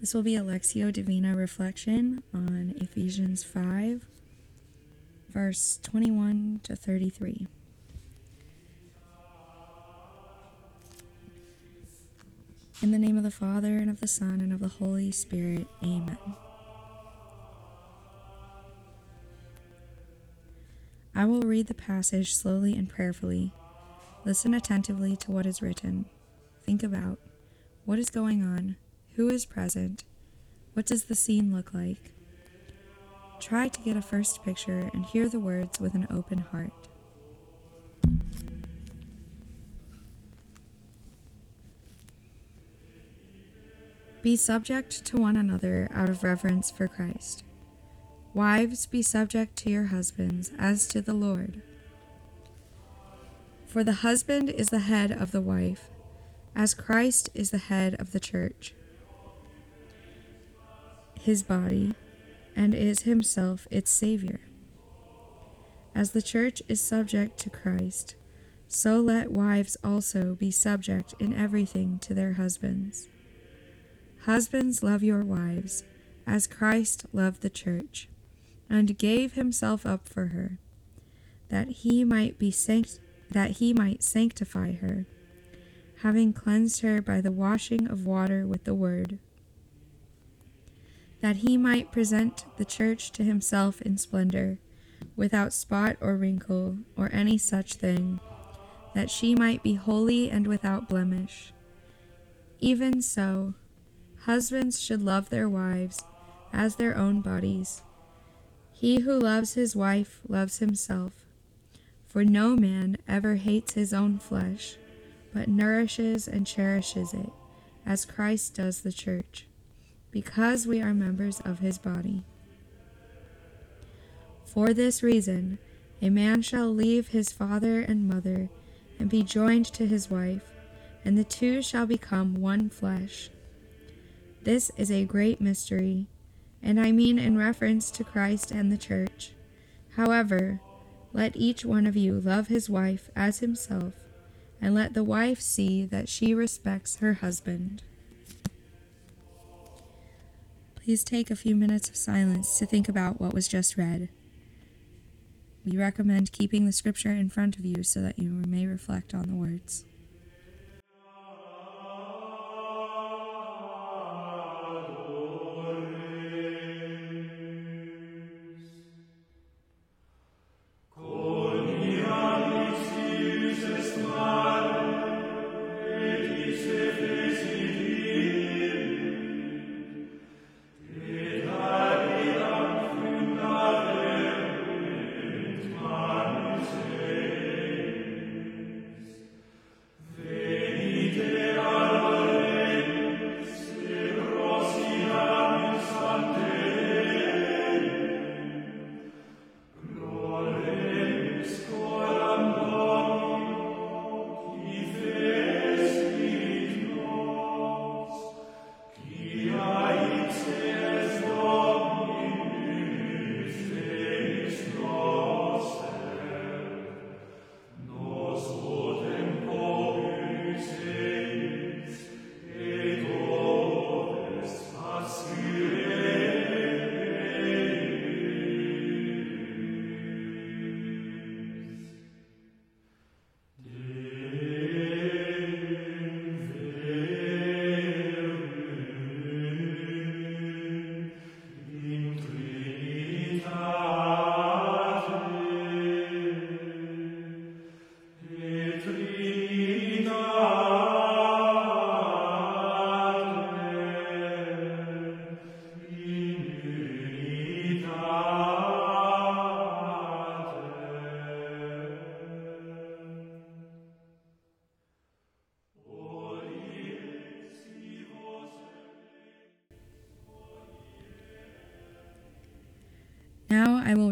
This will be a Lectio Divina reflection on Ephesians 5, verse 21 to 33. In the name of the Father, and of the Son, and of the Holy Spirit, amen. I will read the passage slowly and prayerfully. Listen attentively to what is written. Think about what is going on who is present? What does the scene look like? Try to get a first picture and hear the words with an open heart. Be subject to one another out of reverence for Christ. Wives, be subject to your husbands as to the Lord. For the husband is the head of the wife, as Christ is the head of the church his body, and is himself its Savior. As the church is subject to Christ, so let wives also be subject in everything to their husbands. Husbands, love your wives, as Christ loved the church, and gave himself up for her, that he might be sanct- that he might sanctify her, having cleansed her by the washing of water with the word that he might present the church to himself in splendor, without spot or wrinkle or any such thing, that she might be holy and without blemish. Even so, husbands should love their wives as their own bodies. He who loves his wife loves himself. For no man ever hates his own flesh, but nourishes and cherishes it, as Christ does the church because we are members of his body. For this reason, a man shall leave his father and mother and be joined to his wife, and the two shall become one flesh. This is a great mystery, and I mean in reference to Christ and the church. However, let each one of you love his wife as himself, and let the wife see that she respects her husband. Please take a few minutes of silence to think about what was just read. We recommend keeping the scripture in front of you so that you may reflect on the words.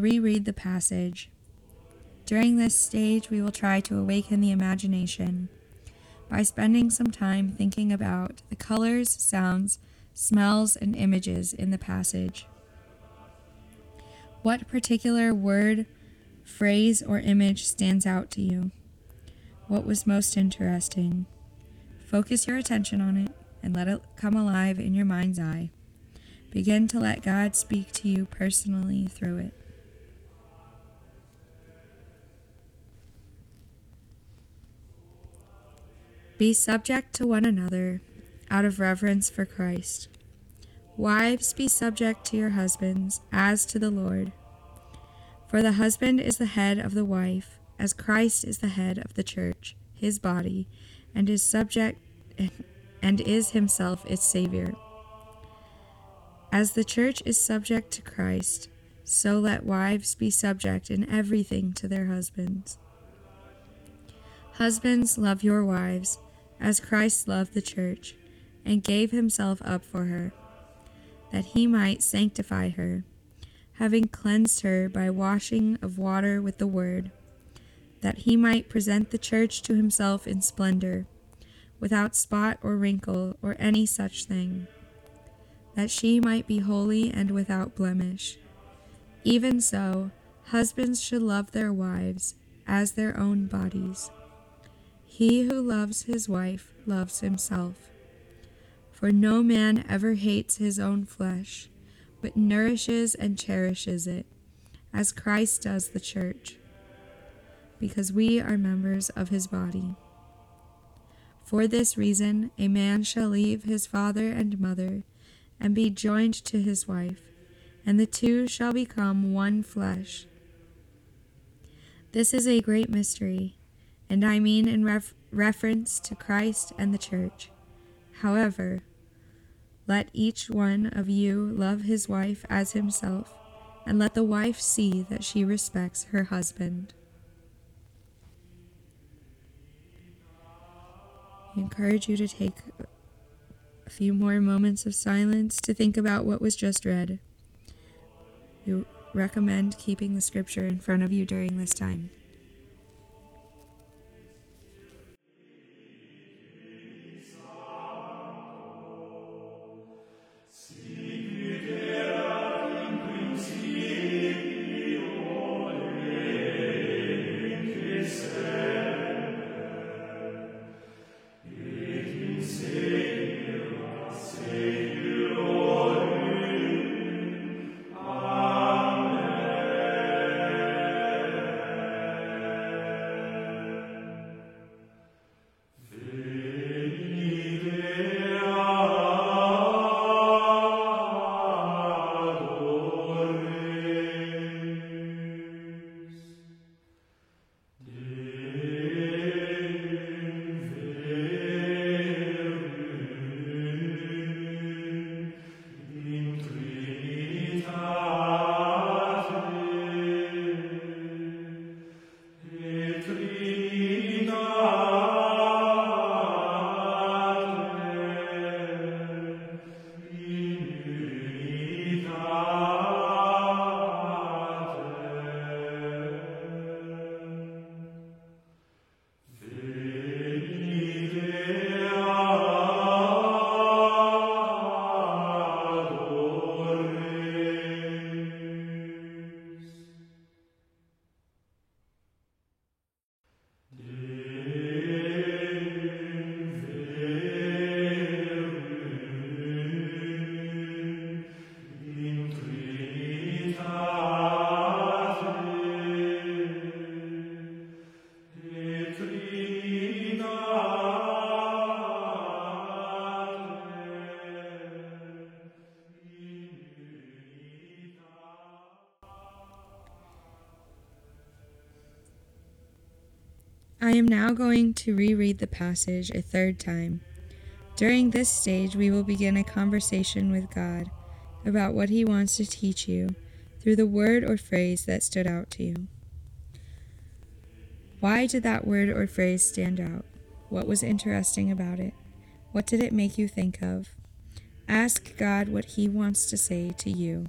Reread the passage. During this stage, we will try to awaken the imagination by spending some time thinking about the colors, sounds, smells, and images in the passage. What particular word, phrase, or image stands out to you? What was most interesting? Focus your attention on it and let it come alive in your mind's eye. Begin to let God speak to you personally through it. Be subject to one another out of reverence for Christ. Wives, be subject to your husbands as to the Lord. For the husband is the head of the wife, as Christ is the head of the church, his body, and is subject and is himself its savior. As the church is subject to Christ, so let wives be subject in everything to their husbands. Husbands, love your wives, as Christ loved the church, and gave himself up for her, that he might sanctify her, having cleansed her by washing of water with the word, that he might present the church to himself in splendor, without spot or wrinkle or any such thing, that she might be holy and without blemish. Even so, husbands should love their wives as their own bodies. He who loves his wife loves himself. For no man ever hates his own flesh, but nourishes and cherishes it, as Christ does the church, because we are members of his body. For this reason, a man shall leave his father and mother, and be joined to his wife, and the two shall become one flesh. This is a great mystery and I mean in ref- reference to Christ and the church. However, let each one of you love his wife as himself, and let the wife see that she respects her husband. I encourage you to take a few more moments of silence to think about what was just read. We recommend keeping the scripture in front of you during this time. I am now going to reread the passage a third time. During this stage, we will begin a conversation with God about what He wants to teach you through the word or phrase that stood out to you. Why did that word or phrase stand out? What was interesting about it? What did it make you think of? Ask God what He wants to say to you.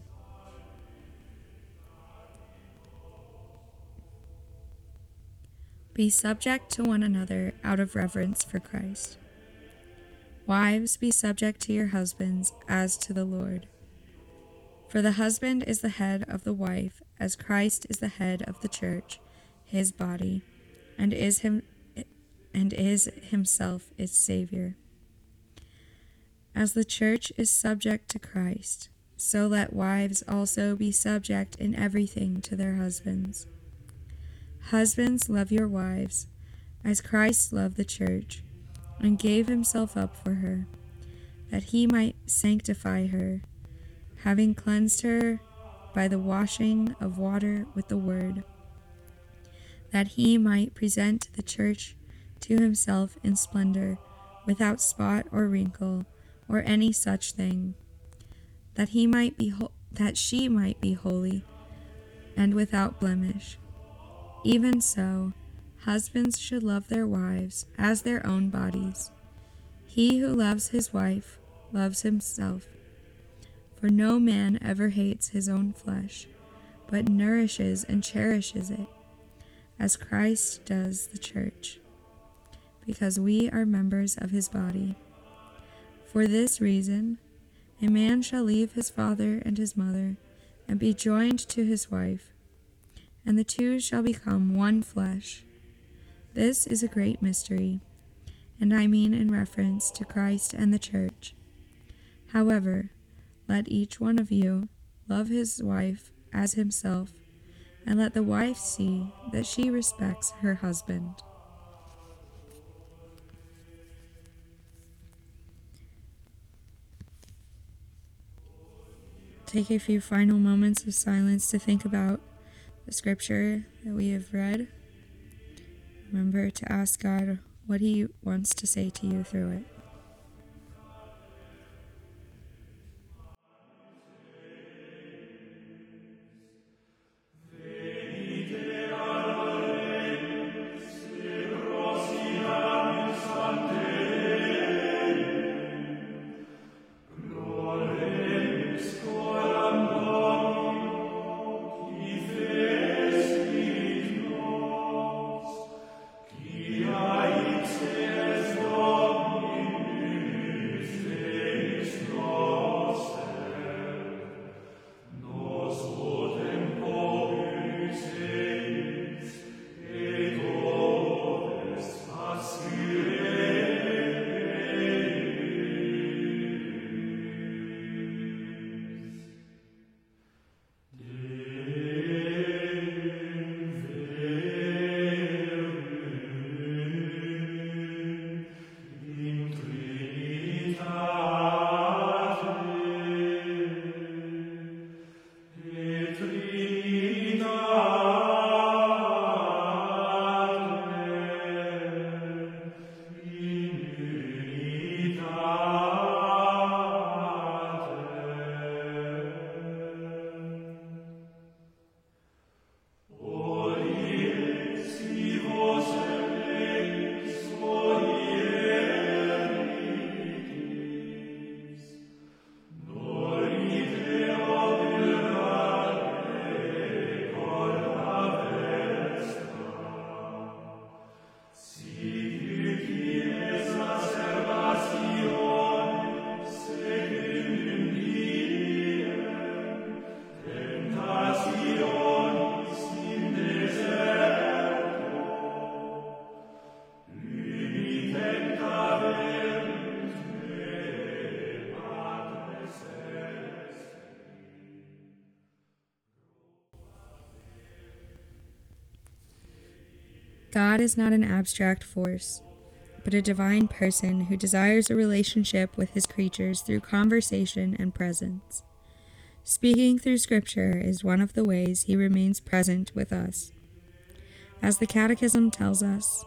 Be subject to one another out of reverence for Christ. Wives, be subject to your husbands as to the Lord. For the husband is the head of the wife, as Christ is the head of the church, his body, and is him and is himself its savior. As the church is subject to Christ, so let wives also be subject in everything to their husbands. Husbands, love your wives, as Christ loved the church, and gave himself up for her, that he might sanctify her, having cleansed her by the washing of water with the word, that he might present the church to himself in splendor, without spot or wrinkle, or any such thing that he might be ho- that she might be holy and without blemish. Even so, husbands should love their wives as their own bodies. He who loves his wife loves himself. For no man ever hates his own flesh, but nourishes and cherishes it, as Christ does the church, because we are members of his body. For this reason, a man shall leave his father and his mother, and be joined to his wife, and the two shall become one flesh. This is a great mystery, and I mean in reference to Christ and the church. However, let each one of you love his wife as himself, and let the wife see that she respects her husband. take a few final moments of silence to think about the scripture that we have read. Remember to ask God what He wants to say to you through it. God is not an abstract force, but a divine person who desires a relationship with his creatures through conversation and presence. Speaking through Scripture is one of the ways he remains present with us. As the Catechism tells us,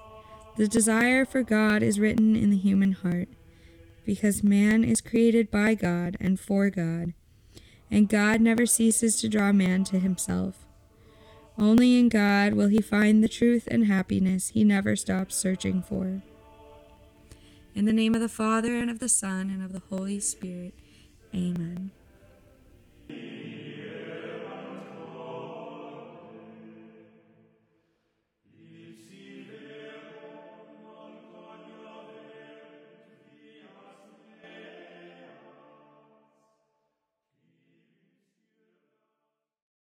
the desire for God is written in the human heart, because man is created by God and for God, and God never ceases to draw man to himself. Only in God will he find the truth and happiness he never stops searching for. In the name of the Father, and of the Son, and of the Holy Spirit, amen.